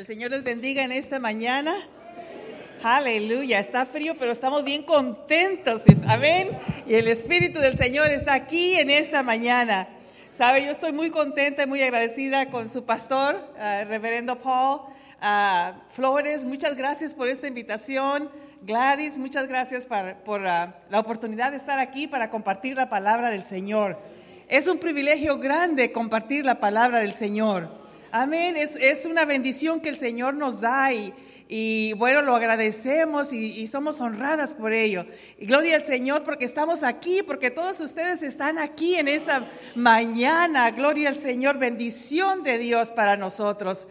El Señor les bendiga en esta mañana. Aleluya, está frío, pero estamos bien contentos. Amén. Y el Espíritu del Señor está aquí en esta mañana. Sabe, yo estoy muy contenta y muy agradecida con su pastor, uh, reverendo Paul uh, Flores. Muchas gracias por esta invitación. Gladys, muchas gracias por, uh, la oportunidad de estar aquí para compartir la palabra del Señor. Es un privilegio grande compartir la palabra del Señor. Amén, es, es una bendición que el Señor nos da y, bueno, lo agradecemos y, somos honradas por ello. Y gloria al Señor porque estamos aquí, porque todos ustedes están aquí en esta mañana. Gloria al Señor, bendición de Dios para nosotros.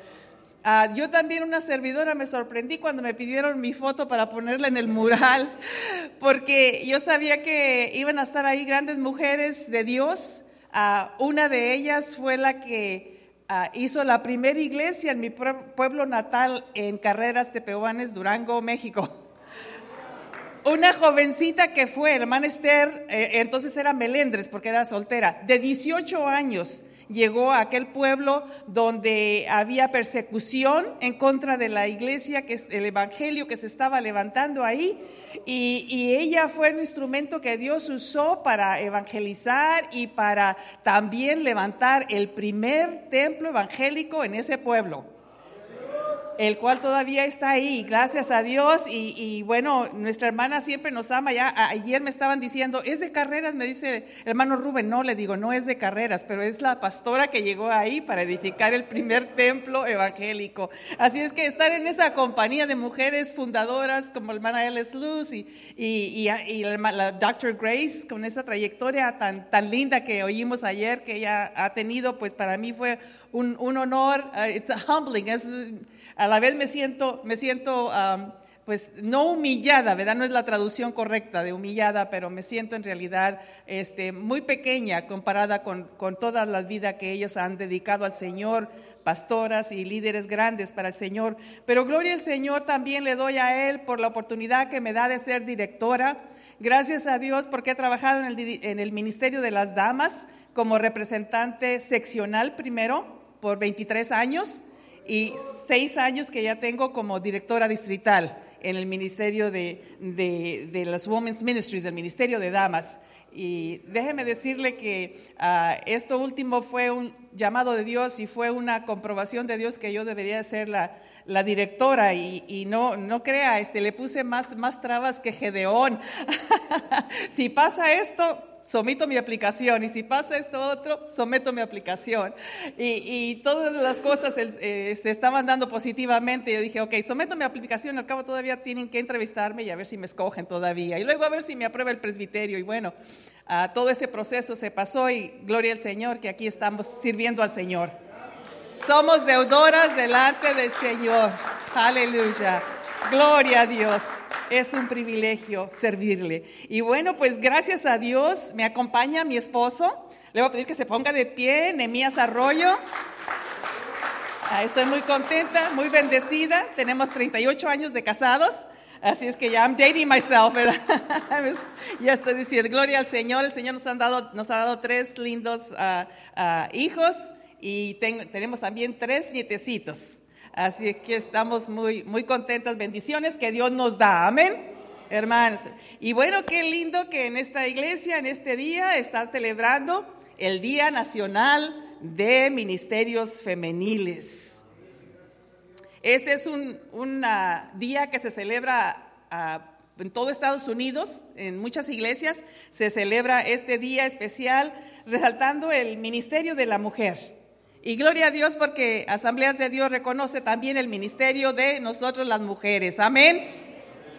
Uh, yo también, una servidora, me sorprendí cuando me pidieron mi foto para ponerla en el mural, porque yo sabía que iban a estar ahí grandes mujeres de Dios. Uh, una de ellas fue la que Uh, hizo la primera iglesia en mi pueblo natal en Carreras Tepehuanes, Durango, México. Una jovencita que fue, hermana Esther, eh, entonces era melendres porque era soltera, de 18 años, llegó a aquel pueblo donde había persecución en contra de la iglesia, que es el evangelio que se estaba levantando ahí, y, ella fue un instrumento que Dios usó para evangelizar y para también levantar el primer templo evangélico en ese pueblo el cual todavía está ahí, gracias a Dios. Y, bueno, nuestra hermana siempre nos ama. Ya ayer me estaban diciendo, es de carreras, me dice hermano Rubén. No, le digo, no es de carreras, pero es la pastora que llegó ahí para edificar el primer templo evangélico. Así es que estar en esa compañía de mujeres fundadoras como la hermana Ellis Luz y, y, la, Dr. Grace, con esa trayectoria tan, tan linda que oímos ayer que ella ha tenido, pues para mí fue un, un honor. Uh, it's humbling. Es, a la vez me siento, me siento pues no humillada, ¿verdad? No es la traducción correcta de humillada, pero me siento en realidad este, muy pequeña comparada con, con toda la vida que ellos han dedicado al Señor, pastoras y líderes grandes para el Señor. Pero gloria al Señor también le doy a Él por la oportunidad que me da de ser directora. Gracias a Dios porque he trabajado en el, en el Ministerio de las Damas como representante seccional primero por 23 años y seis años que ya tengo como directora distrital en el Ministerio de, de, de las Women's Ministries, del Ministerio de Damas. Y déjeme decirle que uh, esto último fue un llamado de Dios y fue una comprobación de Dios que yo debería ser la, la directora y, y, no, no crea, este, le puse más, más trabas que Gedeón. si pasa esto, someto mi aplicación y si pasa esto otro, someto mi aplicación. Y, y todas las cosas eh, se estaban dando positivamente. Yo dije, ok, someto mi aplicación, al cabo todavía tienen que entrevistarme y a ver si me escogen todavía. Y luego a ver si me aprueba el presbiterio. Y bueno, uh, todo ese proceso se pasó y gloria al Señor que aquí estamos sirviendo al Señor. Somos deudoras delante del Señor. Aleluya. Gloria a Dios. Es un privilegio servirle. Y bueno, pues gracias a Dios me acompaña mi esposo. Le voy a pedir que se ponga de pie, Nemías Arroyo. Ah, estoy muy contenta, muy bendecida. Tenemos 38 años de casados. Así es que ya I'm dating myself, ¿verdad? ya estoy diciendo, gloria al Señor. El Señor nos, han dado, nos ha dado tres lindos uh, uh, hijos y tenemos también tres nietecitos. Así que estamos muy, muy contentas. Bendiciones que Dios nos da. Amén. Hermanos. Y bueno, qué lindo que en esta iglesia, en este día, está celebrando el Día Nacional de Ministerios Femeniles. Este es un día que se celebra uh, en todo Estados Unidos, en muchas iglesias, se celebra este día especial resaltando el ministerio de la mujer. Y gloria a Dios porque Asambleas de Dios reconoce también el ministerio de nosotros las mujeres. Amén.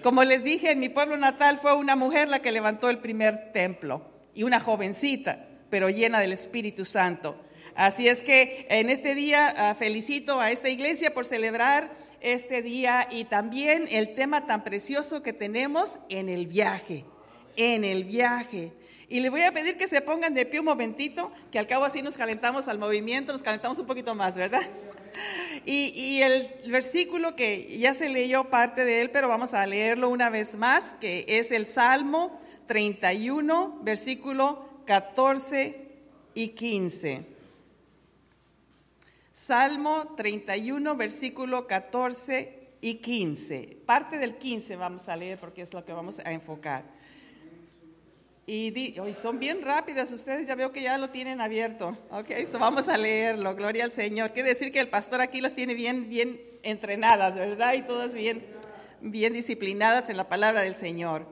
Como les dije, en mi pueblo natal fue una mujer la que levantó el primer templo y una jovencita, pero llena del Espíritu Santo. Así es que en este día uh, felicito a esta iglesia por celebrar este día y también el tema tan precioso que tenemos en el viaje, en el viaje. Y le voy a pedir que se pongan de pie un momentito, que al cabo así nos calentamos al movimiento, nos calentamos un poquito más, ¿verdad? Y, y, el versículo que ya se leyó parte de él, pero vamos a leerlo una vez más, que es el Salmo 31, versículo 14 y 15. Salmo 31, versículo 14 y 15. Parte del 15 vamos a leer porque es lo que vamos a enfocar. Y hoy son bien rápidas ustedes, ya veo que ya lo tienen abierto. Ok, eso vamos a leerlo, gloria al Señor. Quiere decir que el pastor aquí las tiene bien, bien entrenadas, ¿verdad? Y todas bien, bien disciplinadas en la palabra del Señor.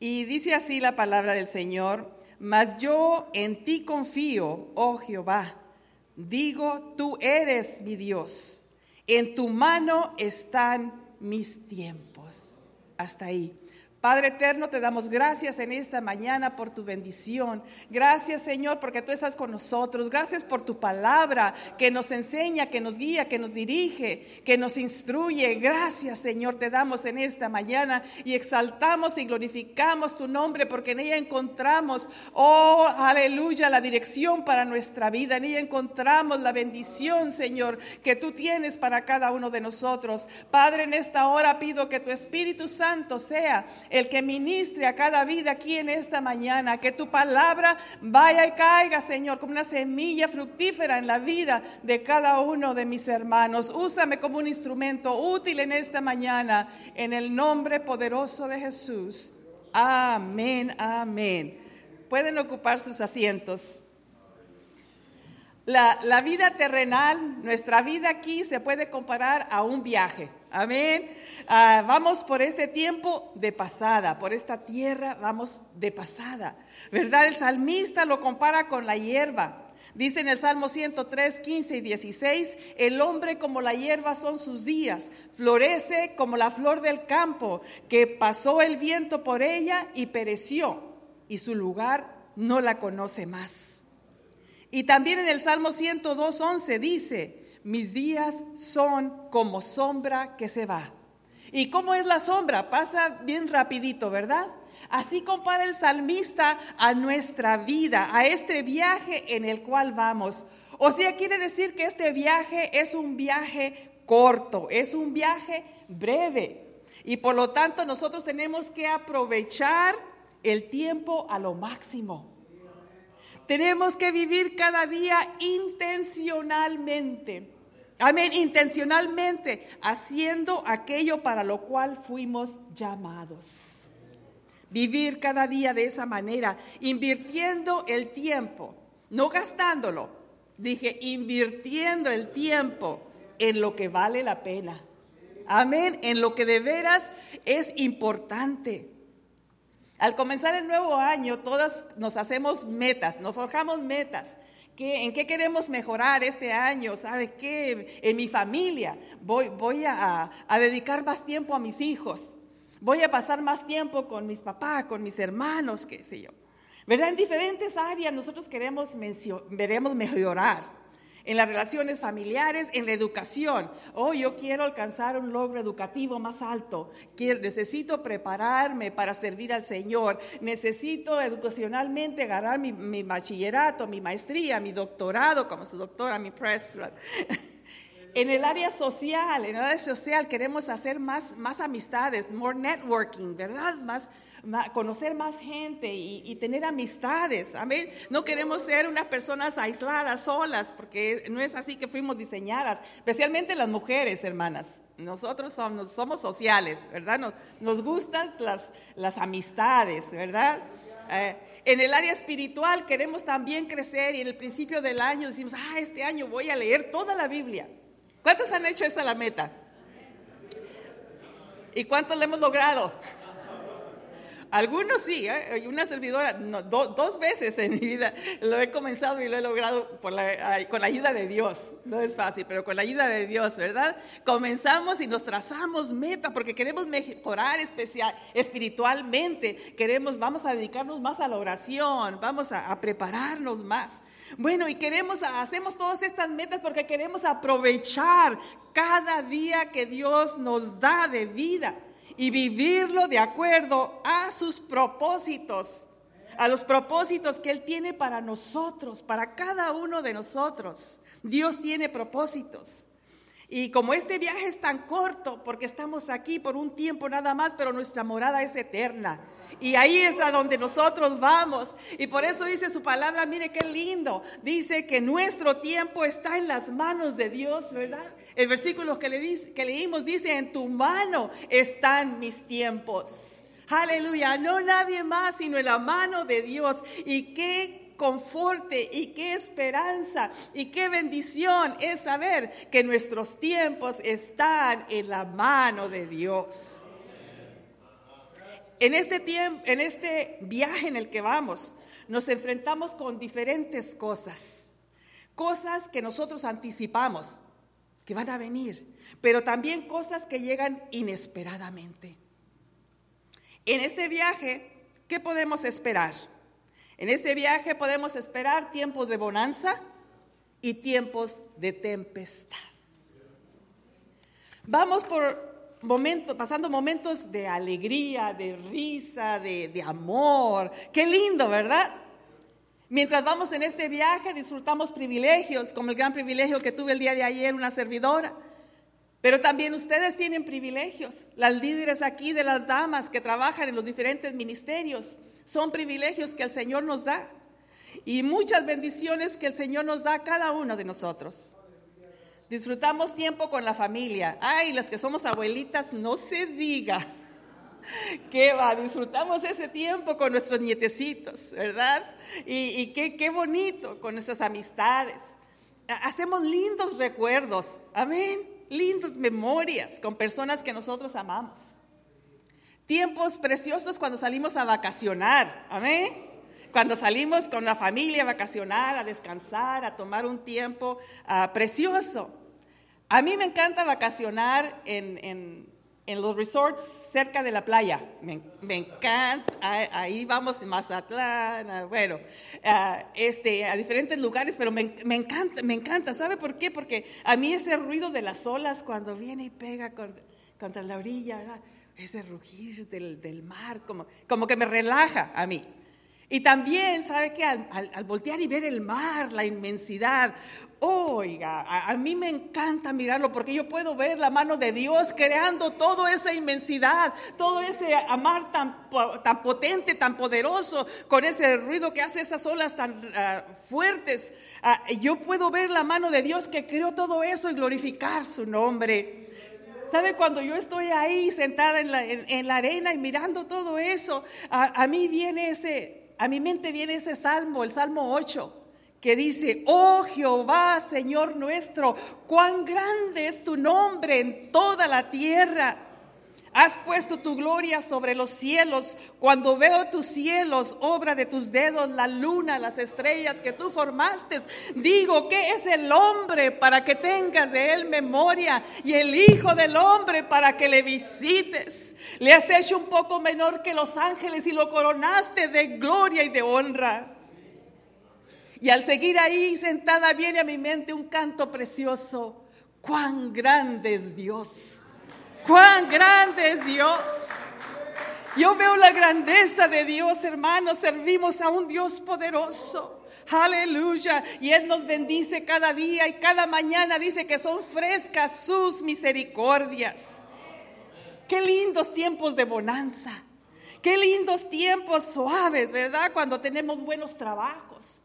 Y dice así la palabra del Señor, mas yo en ti confío, oh Jehová. Digo, tú eres mi Dios. En tu mano están mis tiempos. Hasta ahí. Padre eterno, te damos gracias en esta mañana por tu bendición. Gracias, Señor, porque tú estás con nosotros. Gracias por tu palabra que nos enseña, que nos guía, que nos dirige, que nos instruye. Gracias, Señor, te damos en esta mañana y exaltamos y glorificamos tu nombre porque en ella encontramos, oh, aleluya, la dirección para nuestra vida. En ella encontramos la bendición, Señor, que tú tienes para cada uno de nosotros. Padre, en esta hora pido que tu Espíritu Santo sea el que ministre a cada vida aquí en esta mañana, que tu palabra vaya y caiga, Señor, como una semilla fructífera en la vida de cada uno de mis hermanos. Úsame como un instrumento útil en esta mañana, en el nombre poderoso de Jesús. Amén, amén. Pueden ocupar sus asientos. La, la, vida terrenal, nuestra vida aquí se puede comparar a un viaje. Amén. Ah, vamos por este tiempo de pasada, por esta tierra vamos de pasada. ¿Verdad? El salmista lo compara con la hierba. Dice en el Salmo 103, 15 y 16, el hombre como la hierba son sus días, florece como la flor del campo, que pasó el viento por ella y pereció, y su lugar no la conoce más. Y también en el Salmo 102, 11 dice, mis días son como sombra que se va. ¿Y cómo es la sombra? Pasa bien rapidito, ¿verdad? Así compara el salmista a nuestra vida, a este viaje en el cual vamos. O sea, quiere decir que este viaje es un viaje corto, es un viaje breve. Y por lo tanto nosotros tenemos que aprovechar el tiempo a lo máximo. Tenemos que vivir cada día intencionalmente. Amén, intencionalmente haciendo aquello para lo cual fuimos llamados. Vivir cada día de esa manera, invirtiendo el tiempo, no gastándolo. Dije, invirtiendo el tiempo en lo que vale la pena. Amén, en lo que de veras es importante. Al comenzar el nuevo año, todas nos hacemos metas, nos forjamos metas. ¿En qué queremos mejorar este año? ¿Sabe qué? En mi familia voy, voy a, dedicar más tiempo a mis hijos. Voy a pasar más tiempo con mis papás, con mis hermanos, qué sé yo. ¿Verdad? En diferentes áreas nosotros queremos, queremos mejorar en las relaciones familiares, en la educación. Oh, yo quiero alcanzar un logro educativo más alto. Necesito prepararme para servir al Señor. Necesito educacionalmente agarrar mi, mi bachillerato, mi maestría, mi doctorado, como su doctora, mi press. En el área social, en el área social queremos hacer más, más amistades, more networking, ¿verdad? Más, conocer más gente y, tener amistades. Amén. No queremos ser unas personas aisladas, solas, porque no es así que fuimos diseñadas, especialmente las mujeres, hermanas. Nosotros somos, somos sociales, ¿verdad? Nos, nos gustan las, las amistades, ¿verdad? Eh, en el área espiritual queremos también crecer y en el principio del año decimos, ah, este año voy a leer toda la Biblia. ¿Cuántos han hecho esa la meta? ¿Y cuántos le hemos logrado? Algunos sí, ¿eh? una servidora, dos veces en mi vida lo he comenzado y lo he logrado con la ayuda de Dios. No es fácil, pero con la ayuda de Dios, ¿verdad? Comenzamos y nos trazamos meta porque queremos mejorar especial, espiritualmente. Queremos, vamos a dedicarnos más a la oración, vamos a prepararnos más. Bueno, y queremos, hacemos todas estas metas porque queremos aprovechar cada día que Dios nos da de vida y vivirlo de acuerdo a sus propósitos, a los propósitos que Él tiene para nosotros, para cada uno de nosotros. Dios tiene propósitos. Y como este viaje es tan corto, porque estamos aquí por un tiempo nada más, pero nuestra morada es eterna. Y ahí es a donde nosotros vamos. Y por eso dice su palabra, mire qué lindo. Dice que nuestro tiempo está en las manos de Dios, ¿verdad? El versículo que, le que leímos dice, en tu mano están mis tiempos. Aleluya, no nadie más, sino en la mano de Dios. Y qué conforte y qué esperanza y qué bendición es saber que nuestros tiempos están en la mano de Dios. En este tiempo, en este viaje en el que vamos, nos enfrentamos con diferentes cosas. Cosas que nosotros anticipamos que van a venir, pero también cosas que llegan inesperadamente. En este viaje, ¿qué podemos esperar? En este viaje podemos esperar tiempos de bonanza y tiempos de tempestad. Vamos por pasando momentos de alegría, de risa, de, de amor. Qué lindo, ¿verdad? Mientras vamos en este viaje disfrutamos privilegios, como el gran privilegio que tuve el día de ayer, una servidora. Pero también ustedes tienen privilegios. Las líderes aquí de las damas que trabajan en los diferentes ministerios son privilegios que el Señor nos da. Y muchas bendiciones que el Señor nos da a cada uno de nosotros. Disfrutamos tiempo con la familia. Ay, las que somos abuelitas, no se diga. ¿Qué va? Disfrutamos ese tiempo con nuestros nietecitos, ¿verdad? Y, qué, qué bonito con nuestras amistades. Hacemos lindos recuerdos, amén, lindas memorias con personas que nosotros amamos. Tiempos preciosos cuando salimos a vacacionar, amén cuando salimos con la familia a vacacionar, a descansar, a tomar un tiempo ah, precioso. A mí me encanta vacacionar en, los resorts cerca de la playa. Me, encanta, ahí vamos en Mazatlán, bueno, ah, este, a diferentes lugares, pero me, encanta, me encanta. ¿Sabe por qué? Porque a mí ese ruido de las olas cuando viene y pega contra, la orilla, ese rugir del, mar, como, como que me relaja a mí. Y también, ¿sabe qué? Al, voltear y ver el mar, la inmensidad, oiga, a, mí me encanta mirarlo porque yo puedo ver la mano de Dios creando toda esa inmensidad, todo ese mar tan, tan potente, tan poderoso, con ese ruido que hace esas olas tan ah, fuertes. Ah, yo puedo ver la mano de Dios que creó todo eso y glorificar su nombre. ¿Sabe? Cuando yo estoy ahí sentada en la, en, la arena y mirando todo eso, a mí viene ese, a mi mente viene ese salmo, el Salmo 8, que dice, oh Jehová, Señor nuestro, cuán grande es tu nombre en toda la tierra. Has puesto tu gloria sobre los cielos. Cuando veo tus cielos, obra de tus dedos, la luna, las estrellas que tú formaste, digo, ¿qué es el hombre para que tengas de él memoria? Y el Hijo del hombre para que le visites. Le has hecho un poco menor que los ángeles y lo coronaste de gloria y de honra. Y al seguir ahí sentada viene a mi mente un canto precioso. Cuán grande es Dios Cuán grande es Dios. Yo veo la grandeza de Dios, hermanos. Servimos a un Dios poderoso. Aleluya. Y Él nos bendice cada día y cada mañana dice que son frescas sus misericordias. Qué lindos tiempos de bonanza. Qué lindos tiempos suaves, ¿verdad? Cuando tenemos buenos trabajos.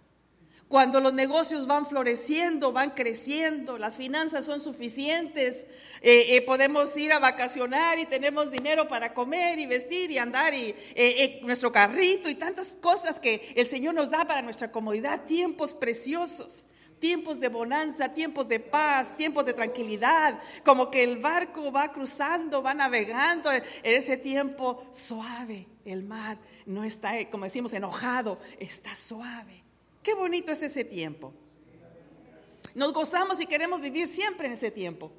Cuando los negocios van floreciendo, van creciendo, las finanzas son suficientes, eh, eh, podemos ir a vacacionar y tenemos dinero para comer y vestir y andar y eh, nuestro carrito y tantas cosas que el Señor nos da para nuestra comodidad, tiempos preciosos tiempos de bonanza, tiempos de paz, tiempos de tranquilidad, como que el barco va cruzando, va navegando en ese tiempo suave. El mar no está, como decimos, enojado, está suave. Qué bonito es ese tiempo. Nos gozamos y queremos vivir siempre en ese tiempo.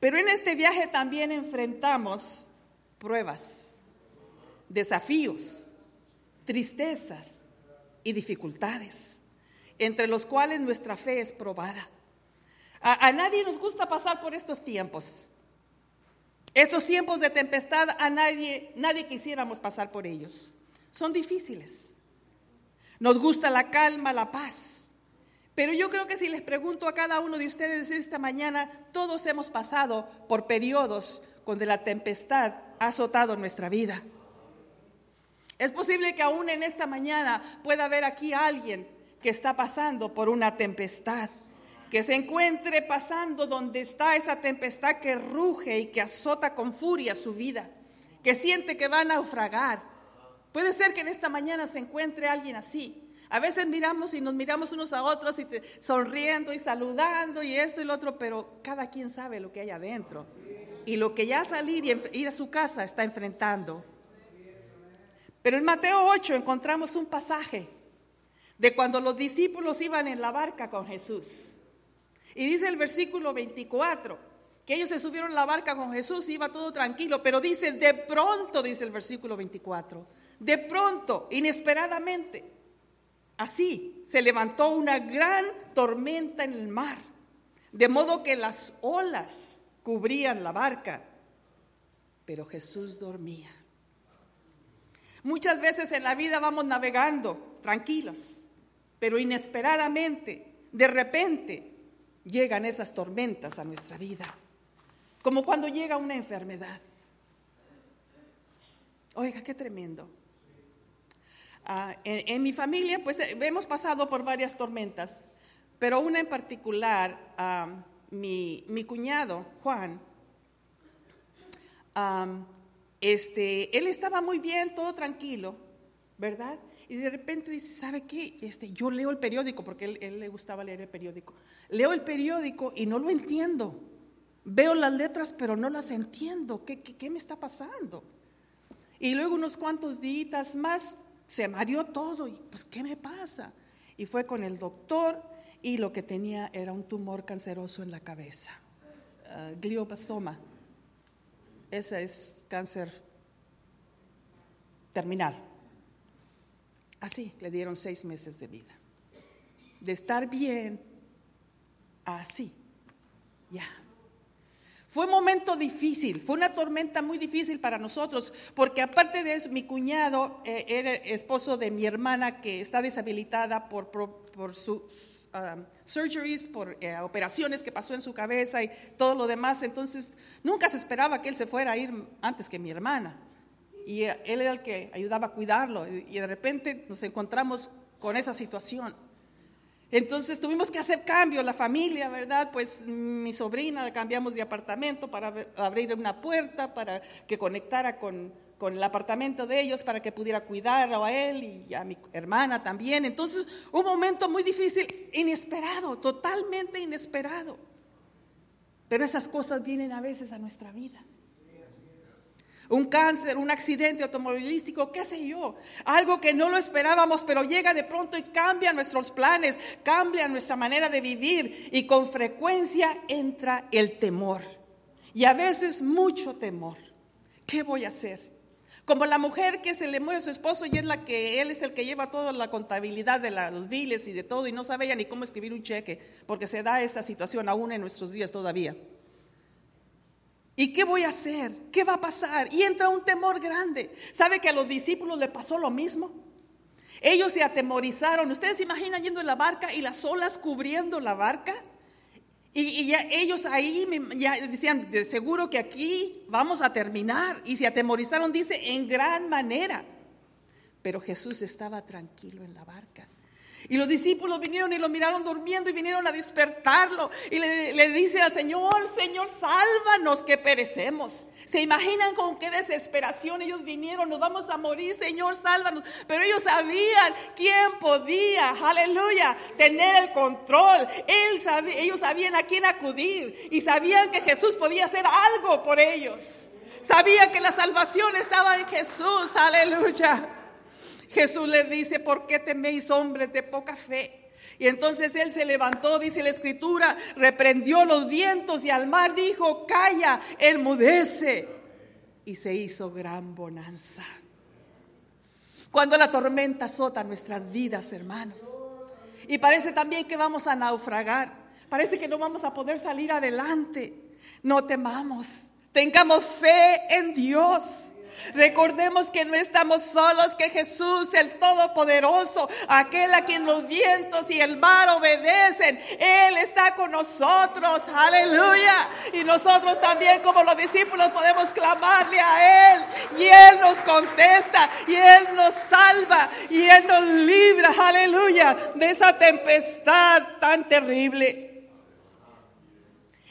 Pero en este viaje también enfrentamos pruebas, desafíos, tristezas y dificultades, entre los cuales nuestra fe es probada. A, nadie nos gusta pasar por estos tiempos. Estos tiempos de tempestad, a nadie, nadie quisiéramos pasar por ellos. Son difíciles. Nos gusta la calma, la paz. Pero yo creo que si les pregunto a cada uno de ustedes esta mañana, todos hemos pasado por periodos donde la tempestad ha azotado nuestra vida. Es posible que aún en esta mañana pueda haber aquí alguien que está pasando por una tempestad, que se encuentre pasando donde está esa tempestad que ruge y que azota con furia su vida, que siente que va a naufragar. Puede ser que en esta mañana se encuentre alguien así. A veces miramos y nos miramos unos a otros y sonriendo y saludando y esto y lo otro, pero cada quien sabe lo que hay adentro y lo que ya salir y ir a su casa está enfrentando. Pero en Mateo 8 encontramos un pasaje de cuando los discípulos iban en la barca con Jesús. Y dice el versículo 24, que ellos se subieron a la barca con Jesús y iba todo tranquilo, pero dice, de pronto, dice el versículo 24, de pronto, inesperadamente, así se levantó una gran tormenta en el mar, de modo que las olas cubrían la barca, pero Jesús dormía. Muchas veces en la vida vamos navegando tranquilos, pero inesperadamente, de repente, llegan esas tormentas a nuestra vida, como cuando llega una enfermedad. Oiga, qué tremendo. Ah, en, mi familia, pues eh, hemos pasado por varias tormentas, pero una en particular, ah, mi, mi, cuñado, Juan, ah, este, él estaba muy bien, todo tranquilo, ¿verdad? Y de repente dice, ¿sabe qué? Este, yo leo el periódico, porque él, él le gustaba leer el periódico. Leo el periódico y no lo entiendo. Veo las letras, pero no las entiendo. ¿Qué, qué, qué me está pasando? Y luego unos cuantos días más se mareó todo. Y pues, ¿qué me pasa? Y fue con el doctor y lo que tenía era un tumor canceroso en la cabeza, uh, gliobastoma. Ese es cáncer terminal. Así le dieron seis meses de vida. De estar bien, así, ya. Fue un momento difícil, fue una tormenta muy difícil para nosotros, porque aparte de eso, mi cuñado eh, era esposo de mi hermana que está deshabilitada por, por, sus um, surgeries, por eh, operaciones que pasó en su cabeza y todo lo demás. Entonces, nunca se esperaba que él se fuera a ir antes que mi hermana. Y eh, él era el que ayudaba a cuidarlo. Y de repente nos encontramos con esa situación. Entonces tuvimos que hacer cambios, la familia, ¿verdad? Pues mi sobrina la cambiamos de apartamento para abrir una puerta, para que conectara con, con el apartamento de ellos, para que pudiera cuidarlo a él y a mi hermana también. Entonces, un momento muy difícil, inesperado, totalmente inesperado. Pero esas cosas vienen a veces a nuestra vida un cáncer, un accidente automovilístico, qué sé yo, algo que no lo esperábamos, pero llega de pronto y cambia nuestros planes, cambia nuestra manera de vivir y con frecuencia entra el temor. Y a veces mucho temor. ¿Qué voy a hacer? Como la mujer que se le muere su esposo y es la que él es el que lleva toda la contabilidad de los y de todo y no sabe ya ni cómo escribir un cheque, porque se da esa situación aún en nuestros días todavía. ¿Y qué voy a hacer? ¿Qué va a pasar? Y entra un temor grande. ¿Sabe que a los discípulos le pasó lo mismo? Ellos se atemorizaron. ¿Ustedes se imaginan yendo en la barca y las olas cubriendo la barca? Y, ellos ahí ya decían, de seguro que aquí vamos a terminar. Y se atemorizaron, dice, en gran manera. Pero Jesús estaba tranquilo en la barca. Y los discípulos vinieron y lo miraron durmiendo y vinieron a despertarlo. Y le, le, dice al Señor, Señor, sálvanos que perecemos. Se imaginan con qué desesperación ellos vinieron, nos vamos a morir, Señor, sálvanos. Pero ellos sabían quién podía, aleluya, tener el control. Él ellos sabían a quién acudir y sabían que Jesús podía hacer algo por ellos. Sabían que la salvación estaba en Jesús, aleluya. Jesús le dice, ¿por qué teméis hombres de poca fe? Y entonces él se levantó, dice la escritura, reprendió los vientos y al mar dijo, calla, enmudece. Y se hizo gran bonanza. Cuando la tormenta azota nuestras vidas, hermanos. Y parece también que vamos a naufragar. Parece que no vamos a poder salir adelante. No temamos. Tengamos fe en Dios. Recordemos que no estamos solos, que Jesús, el Todopoderoso, aquel a quien los vientos y el mar obedecen, Él está con nosotros. Aleluya. Y nosotros también como los discípulos podemos clamarle a Él y Él nos contesta y Él nos salva y Él nos libra. Aleluya. De esa tempestad tan terrible.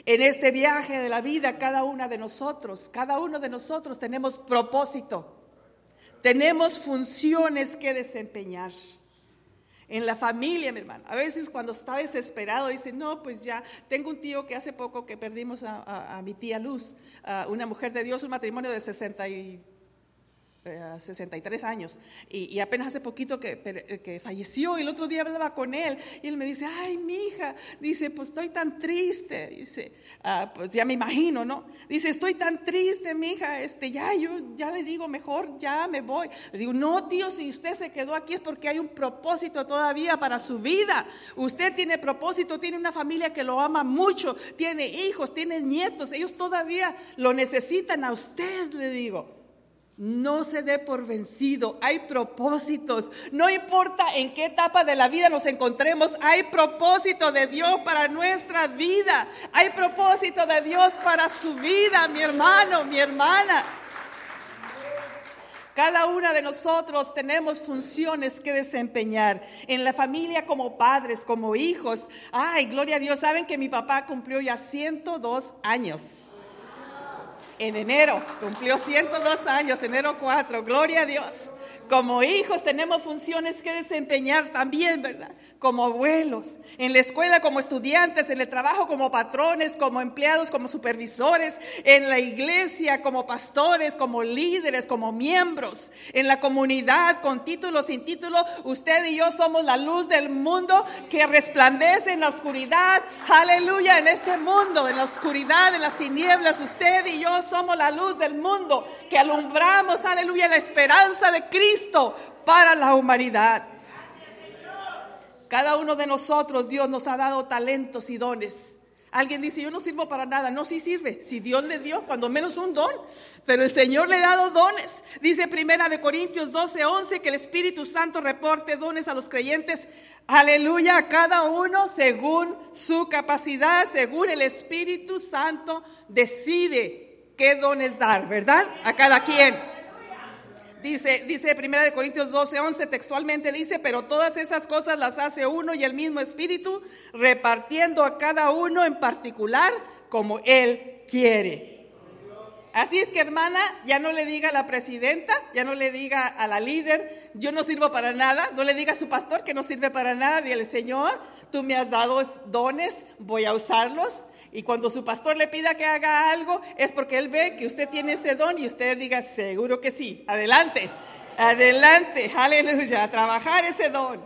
En este viaje de la vida, cada una de nosotros, cada uno de nosotros tenemos propósito, tenemos funciones que desempeñar. En la familia, mi hermano. A veces cuando está desesperado dice, no, pues ya, tengo un tío que hace poco que perdimos a, mi tía Luz, una mujer de Dios, un matrimonio de 60 y 63 eh, años y, apenas hace poquito que, que, falleció y el otro día hablaba con él y él me dice, ay, mi hija, dice, pues estoy tan triste, dice, ah, pues ya me imagino, ¿no? Dice, estoy tan triste, mi hija, este, ya, yo ya le digo, mejor ya me voy. Le digo, no, tío, si usted se quedó aquí es porque hay un propósito todavía para su vida. Usted tiene propósito, tiene una familia que lo ama mucho, tiene hijos, tiene nietos, ellos todavía lo necesitan a usted, le digo. No se dé por vencido, hay propósitos. No importa en qué etapa de la vida nos encontremos, hay propósito de Dios para nuestra vida. Hay propósito de Dios para su vida, mi hermano, mi hermana. Cada una de nosotros tenemos funciones que desempeñar en la familia como padres, como hijos. Ay, gloria a Dios, saben que mi papá cumplió ya 102 años en enero, cumplió 102 años, enero 4, gloria a Dios. Como hijos tenemos funciones que desempeñar también, ¿verdad? Como abuelos, en la escuela como estudiantes, en el trabajo como patrones, como empleados, como supervisores, en la iglesia como pastores, como líderes, como miembros, en la comunidad con título, sin título. Usted y yo somos la luz del mundo que resplandece en la oscuridad. Aleluya, en este mundo, en la oscuridad, en las tinieblas. Usted y yo somos la luz del mundo que alumbramos, aleluya, la esperanza de Cristo para la humanidad. Cada uno de nosotros, Dios nos ha dado talentos y dones. Alguien dice, yo no sirvo para nada. No, sí sirve. Si Dios le dio, cuando menos un don. Pero el Señor le ha dado dones. Dice Primera de Corintios 12, 11, que el Espíritu Santo reporte dones a los creyentes. Aleluya, a cada uno según su capacidad, según el Espíritu Santo decide qué dones dar, ¿verdad? A cada quien. Dice, dice Primera de Corintios 12, 11 textualmente dice, pero todas esas cosas las hace uno y el mismo Espíritu, repartiendo a cada uno en particular como Él quiere. Así es que hermana, ya no le diga a la presidenta, ya no le diga a la líder, yo no sirvo para nada, no le diga a su pastor que no sirve para nada, dile, Señor, tú me has dado dones, voy a usarlos y cuando su pastor le pida que haga algo, es porque él ve que usted tiene ese don y usted diga, seguro que sí, adelante, adelante, aleluya, a trabajar ese don.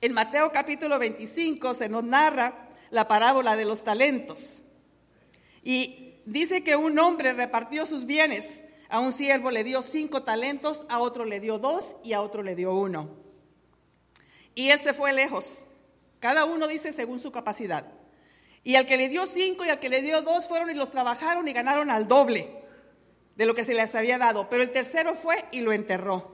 En Mateo capítulo 25 se nos narra la parábola de los talentos. Y dice que un hombre repartió sus bienes. A un siervo le dio cinco talentos, a otro le dio dos y a otro le dio uno. Y él se fue lejos. Cada uno dice según su capacidad. Y al que le dio cinco y al que le dio dos fueron y los trabajaron y ganaron al doble de lo que se les había dado. Pero el tercero fue y lo enterró.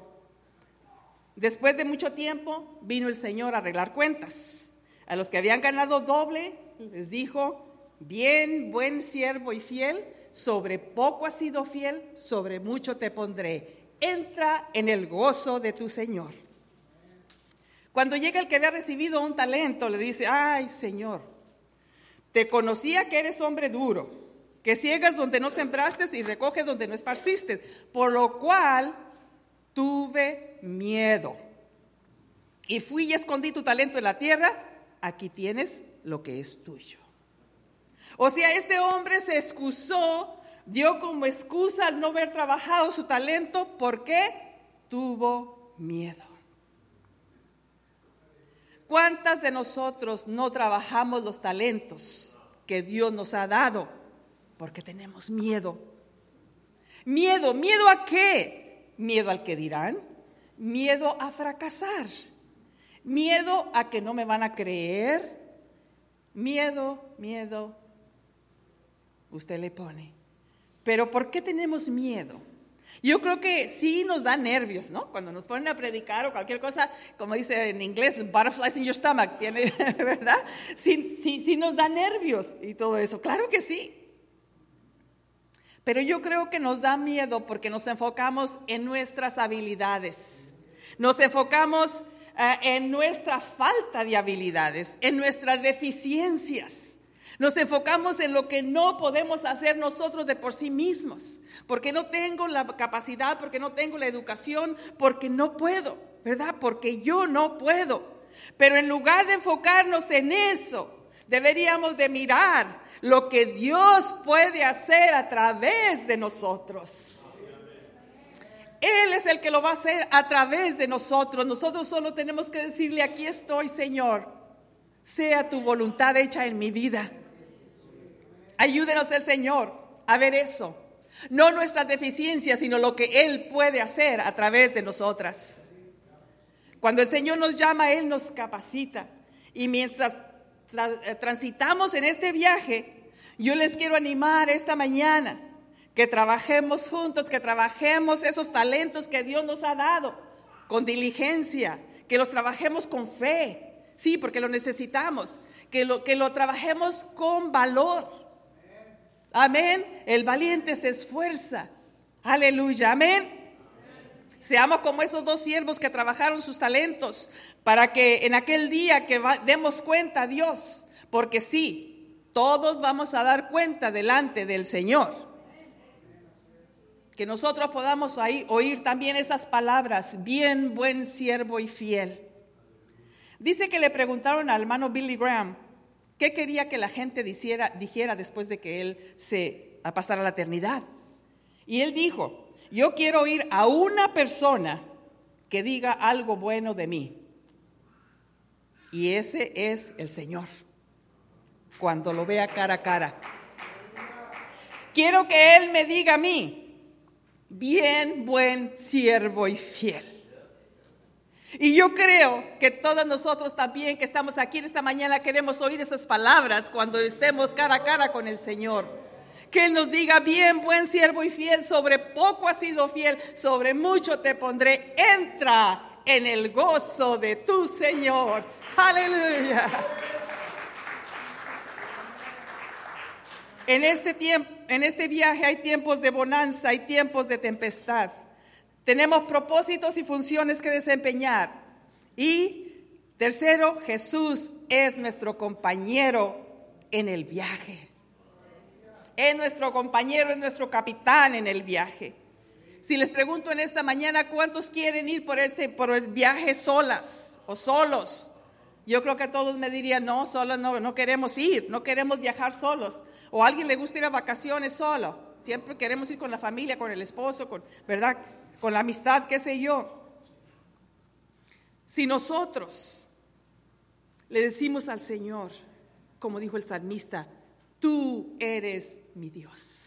Después de mucho tiempo vino el Señor a arreglar cuentas. A los que habían ganado doble les dijo, bien, buen siervo y fiel, sobre poco has sido fiel, sobre mucho te pondré. Entra en el gozo de tu Señor. Cuando llega el que había recibido un talento, le dice, ay Señor, te conocía que eres hombre duro, que ciegas donde no sembraste y recoges donde no esparciste, por lo cual tuve miedo. Y fui y escondí tu talento en la tierra, aquí tienes lo que es tuyo. O sea, este hombre se excusó, dio como excusa al no haber trabajado su talento, porque tuvo miedo. ¿Cuántas de nosotros no trabajamos los talentos que Dios nos ha dado? Porque tenemos miedo. Miedo, ¿miedo a qué? Miedo al que dirán, miedo a fracasar, miedo a que no me van a creer, miedo, miedo, usted le pone. Pero ¿por qué tenemos miedo? Yo creo que sí nos da nervios, ¿no? Cuando nos ponen a predicar o cualquier cosa, como dice en inglés, butterflies in your stomach, ¿tiene, ¿verdad? Sí, sí, sí nos da nervios y todo eso, claro que sí. Pero yo creo que nos da miedo porque nos enfocamos en nuestras habilidades, nos enfocamos eh, en nuestra falta de habilidades, en nuestras deficiencias. Nos enfocamos en lo que no podemos hacer nosotros de por sí mismos, porque no tengo la capacidad, porque no tengo la educación, porque no puedo, ¿verdad? Porque yo no puedo. Pero en lugar de enfocarnos en eso, deberíamos de mirar lo que Dios puede hacer a través de nosotros. Él es el que lo va a hacer a través de nosotros. Nosotros solo tenemos que decirle, aquí estoy, Señor. Sea tu voluntad hecha en mi vida. Ayúdenos el Señor a ver eso. No nuestras deficiencias, sino lo que Él puede hacer a través de nosotras. Cuando el Señor nos llama, Él nos capacita. Y mientras eh, transitamos en este viaje, yo les quiero animar esta mañana que trabajemos juntos, que trabajemos esos talentos que Dios nos ha dado con diligencia, que los trabajemos con fe, sí, porque lo necesitamos, que lo, que lo trabajemos con valor. Amén. El valiente se esfuerza. Aleluya. Amén. Seamos como esos dos siervos que trabajaron sus talentos para que en aquel día que demos cuenta a Dios, porque sí, todos vamos a dar cuenta delante del Señor. Que nosotros podamos oír también esas palabras, bien buen siervo y fiel. Dice que le preguntaron al hermano Billy Graham, ¿Qué quería que la gente dijera, dijera después de que él se pasara la eternidad? Y él dijo, yo quiero oír a una persona que diga algo bueno de mí. Y ese es el Señor, cuando lo vea cara a cara. Quiero que Él me diga a mí, bien buen siervo y fiel. Y yo creo que todos nosotros también que estamos aquí en esta mañana queremos oír esas palabras cuando estemos cara a cara con el Señor. Que Él nos diga, bien, buen siervo y fiel, sobre poco has sido fiel, sobre mucho te pondré. Entra en el gozo de tu Señor. Aleluya. En este tiempo, en este viaje hay tiempos de bonanza, hay tiempos de tempestad. Tenemos propósitos y funciones que desempeñar. Y tercero, Jesús es nuestro compañero en el viaje. Es nuestro compañero, es nuestro capitán en el viaje. Si les pregunto en esta mañana cuántos quieren ir por este por el viaje solas o solos, yo creo que todos me dirían, no, solos no, no queremos ir, no queremos viajar solos. O a alguien le gusta ir a vacaciones solo. Siempre queremos ir con la familia, con el esposo, con, ¿verdad? Con la amistad, qué sé yo. Si nosotros le decimos al Señor, como dijo el salmista, tú eres mi Dios.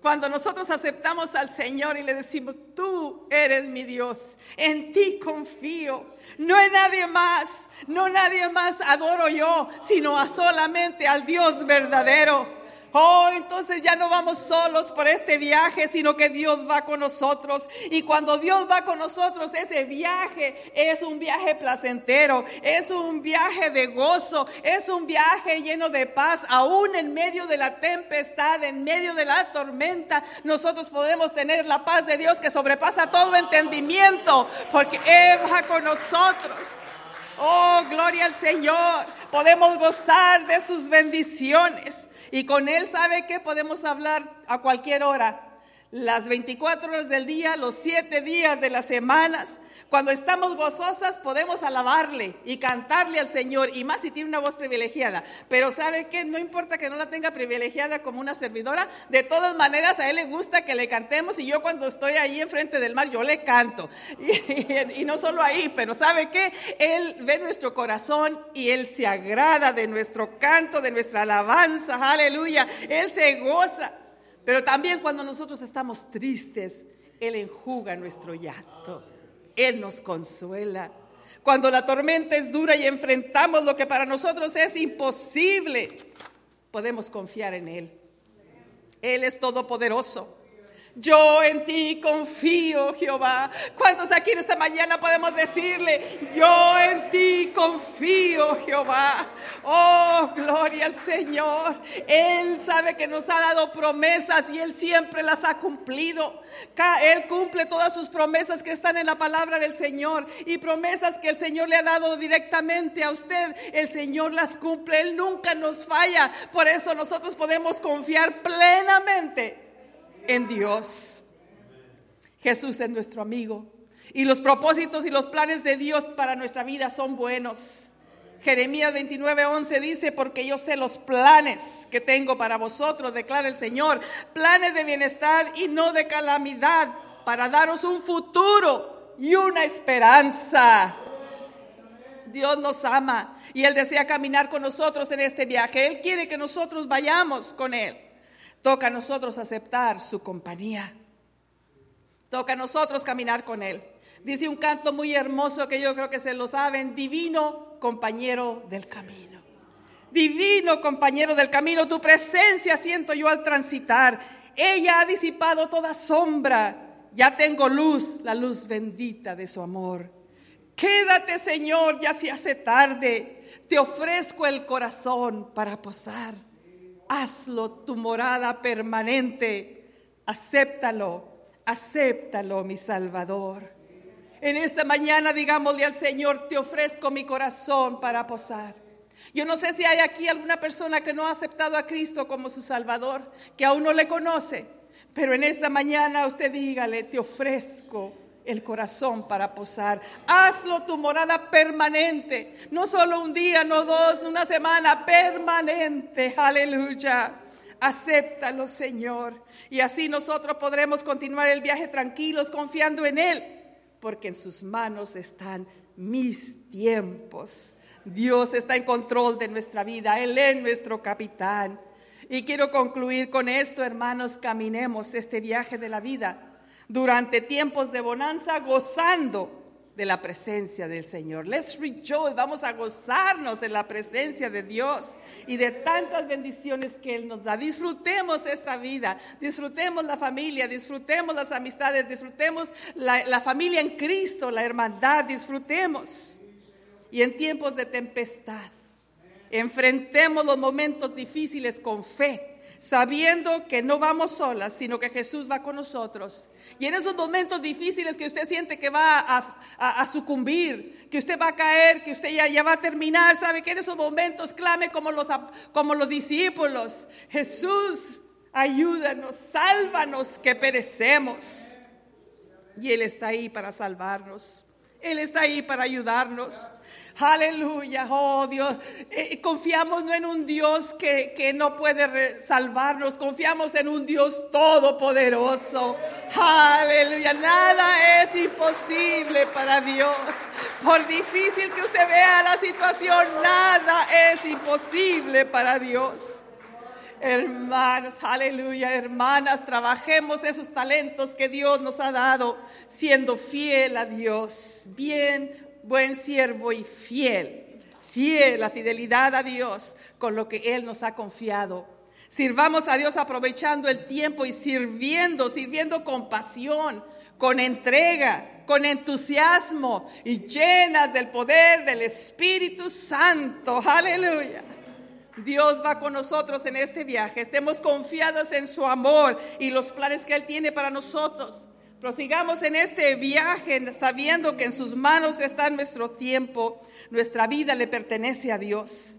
Cuando nosotros aceptamos al Señor y le decimos, tú eres mi Dios, en ti confío, no en nadie más, no nadie más adoro yo, sino a solamente al Dios verdadero. Oh, entonces ya no vamos solos por este viaje, sino que Dios va con nosotros. Y cuando Dios va con nosotros, ese viaje es un viaje placentero, es un viaje de gozo, es un viaje lleno de paz. Aún en medio de la tempestad, en medio de la tormenta, nosotros podemos tener la paz de Dios que sobrepasa todo entendimiento, porque Él va con nosotros. Oh, gloria al Señor. Podemos gozar de sus bendiciones. Y con Él sabe que podemos hablar a cualquier hora. Las 24 horas del día, los 7 días de las semanas. Cuando estamos gozosas podemos alabarle y cantarle al Señor, y más si tiene una voz privilegiada. Pero ¿sabe qué? No importa que no la tenga privilegiada como una servidora, de todas maneras a Él le gusta que le cantemos y yo cuando estoy ahí enfrente del mar, yo le canto. Y, no solo ahí, pero ¿sabe qué? Él ve nuestro corazón y Él se agrada de nuestro canto, de nuestra alabanza, aleluya. Él se goza. Pero también cuando nosotros estamos tristes, Él enjuga nuestro llanto. Él nos consuela. Cuando la tormenta es dura y enfrentamos lo que para nosotros es imposible, podemos confiar en Él. Él es todopoderoso. Yo en ti confío, Jehová. ¿Cuántos aquí en esta mañana podemos decirle, yo en ti confío, Jehová? Oh, gloria al Señor. Él sabe que nos ha dado promesas y Él siempre las ha cumplido. Él cumple todas sus promesas que están en la palabra del Señor y promesas que el Señor le ha dado directamente a usted. El Señor las cumple. Él nunca nos falla. Por eso nosotros podemos confiar plenamente en Dios. Jesús es nuestro amigo. Y los propósitos y los planes de Dios para nuestra vida son buenos. Jeremías 29:11 dice, porque yo sé los planes que tengo para vosotros, declara el Señor, planes de bienestar y no de calamidad, para daros un futuro y una esperanza. Dios nos ama y Él desea caminar con nosotros en este viaje. Él quiere que nosotros vayamos con Él. Toca a nosotros aceptar su compañía. Toca a nosotros caminar con Él. Dice un canto muy hermoso que yo creo que se lo saben, divino compañero del camino. Divino compañero del camino, tu presencia siento yo al transitar. Ella ha disipado toda sombra. Ya tengo luz, la luz bendita de su amor. Quédate, Señor, ya se hace tarde. Te ofrezco el corazón para posar hazlo tu morada permanente. Acéptalo, acéptalo, mi Salvador. En esta mañana digámosle al Señor, te ofrezco mi corazón para posar. Yo no sé si hay aquí alguna persona que no ha aceptado a Cristo como su Salvador, que aún no le conoce, pero en esta mañana usted dígale, te ofrezco el corazón para posar. Hazlo tu morada permanente, no solo un día, no dos, no una semana, permanente. Aleluya. Acéptalo, Señor. Y así nosotros podremos continuar el viaje tranquilos, confiando en Él, porque en sus manos están mis tiempos. Dios está en control de nuestra vida, Él es nuestro capitán. Y quiero concluir con esto, hermanos, caminemos este viaje de la vida durante tiempos de bonanza, gozando de la presencia del Señor. Let's rejoice, vamos a gozarnos en la presencia de Dios y de tantas bendiciones que Él nos da. Disfrutemos esta vida, disfrutemos la familia, disfrutemos las amistades, disfrutemos la, la familia en Cristo, la hermandad, disfrutemos. Y en tiempos de tempestad, enfrentemos los momentos difíciles con fe sabiendo que no vamos solas, sino que Jesús va con nosotros. Y en esos momentos difíciles que usted siente que va a, sucumbir, que usted va a caer, que usted ya, ya, va a terminar, sabe que en esos momentos clame como los, como los discípulos, Jesús, ayúdanos, sálvanos que perecemos. Y Él está ahí para salvarnos. Él está ahí para ayudarnos. Aleluya, oh Dios. Eh, confiamos no en un Dios que, que no puede salvarnos, confiamos en un Dios todopoderoso. Aleluya, nada es imposible para Dios. Por difícil que usted vea la situación, nada es imposible para Dios. Hermanos, aleluya, hermanas, trabajemos esos talentos que Dios nos ha dado, siendo fiel a Dios, bien buen siervo y fiel, fiel, la fidelidad a Dios con lo que Él nos ha confiado. Sirvamos a Dios aprovechando el tiempo y sirviendo, sirviendo con pasión, con entrega, con entusiasmo y llenas del poder del Espíritu Santo. Aleluya. Dios va con nosotros en este viaje. Estemos confiados en su amor y los planes que Él tiene para nosotros. Prosigamos en este viaje sabiendo que en sus manos está nuestro tiempo, nuestra vida le pertenece a Dios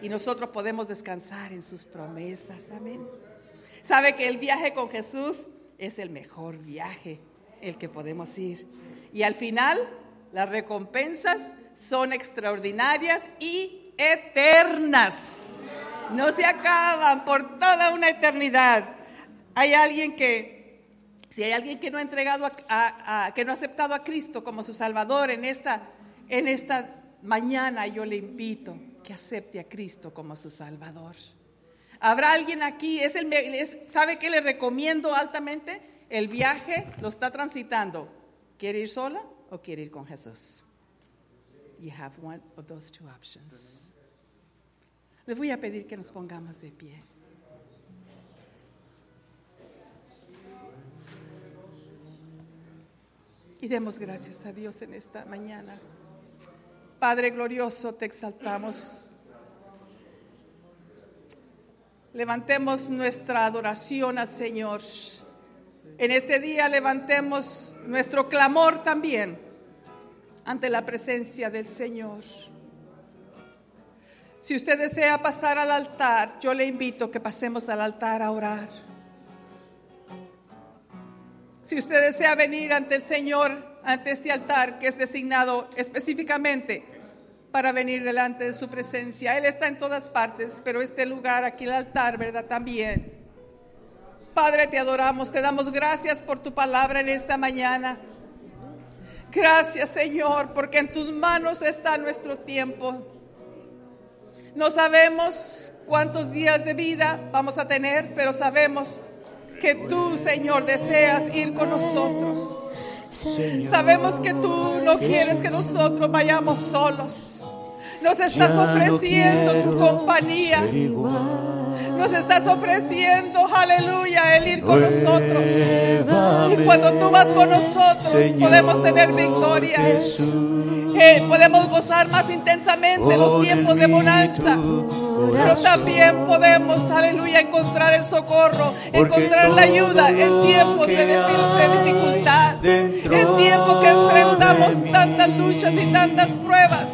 y nosotros podemos descansar en sus promesas. Amén. Sabe que el viaje con Jesús es el mejor viaje, el que podemos ir. Y al final, las recompensas son extraordinarias y eternas. No se acaban por toda una eternidad. Hay alguien que si hay alguien que no ha entregado, a, que no ha aceptado a Cristo como su Salvador en esta, en esta mañana, yo le invito que acepte a Cristo como su Salvador. ¿Habrá alguien aquí? ¿Es el, ¿Sabe qué le recomiendo altamente? El viaje lo está transitando. ¿Quiere ir sola o quiere ir con Jesús? You have one of those two options. Les voy a pedir que nos pongamos de pie. Y demos gracias a Dios en esta mañana. Padre glorioso, te exaltamos. Levantemos nuestra adoración al Señor. En este día levantemos nuestro clamor también ante la presencia del Señor. Si usted desea pasar al altar, yo le invito que pasemos al altar a orar. Si usted desea venir ante el Señor, ante este altar que es designado específicamente para venir delante de su presencia, Él está en todas partes, pero este lugar, aquí el altar, ¿verdad? También. Padre, te adoramos, te damos gracias por tu palabra en esta mañana. Gracias, Señor, porque en tus manos está nuestro tiempo. No sabemos cuántos días de vida vamos a tener, pero sabemos que tú, Señor, deseas ir con nosotros. Sabemos que tú no quieres que nosotros vayamos solos. Nos estás ofreciendo tu compañía. Nos estás ofreciendo, aleluya, el ir con nosotros. Y cuando tú vas con nosotros, podemos tener victoria. Eh, podemos gozar más intensamente los tiempos de bonanza. Pero también podemos, aleluya, encontrar el socorro, encontrar la ayuda en tiempos de, de dificultad, en tiempos que enfrentamos tantas luchas y tantas pruebas.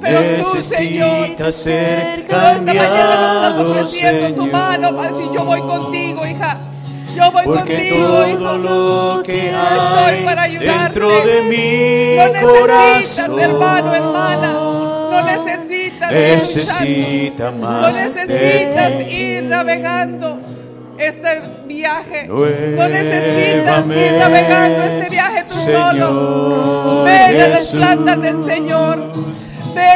Pero tú, Señor, ser esta mañana nos estás ofreciendo tu mano para decir, yo voy contigo, hija. Yo voy Porque contigo, todo hijo. lo que Estoy hay para ayudarte. dentro de mi No necesitas, corazón hermano, hermana. No necesitas ir necesita más No necesitas ir navegando este viaje. No necesitas ir navegando este viaje tú Señor solo. Ven a las plantas del Señor.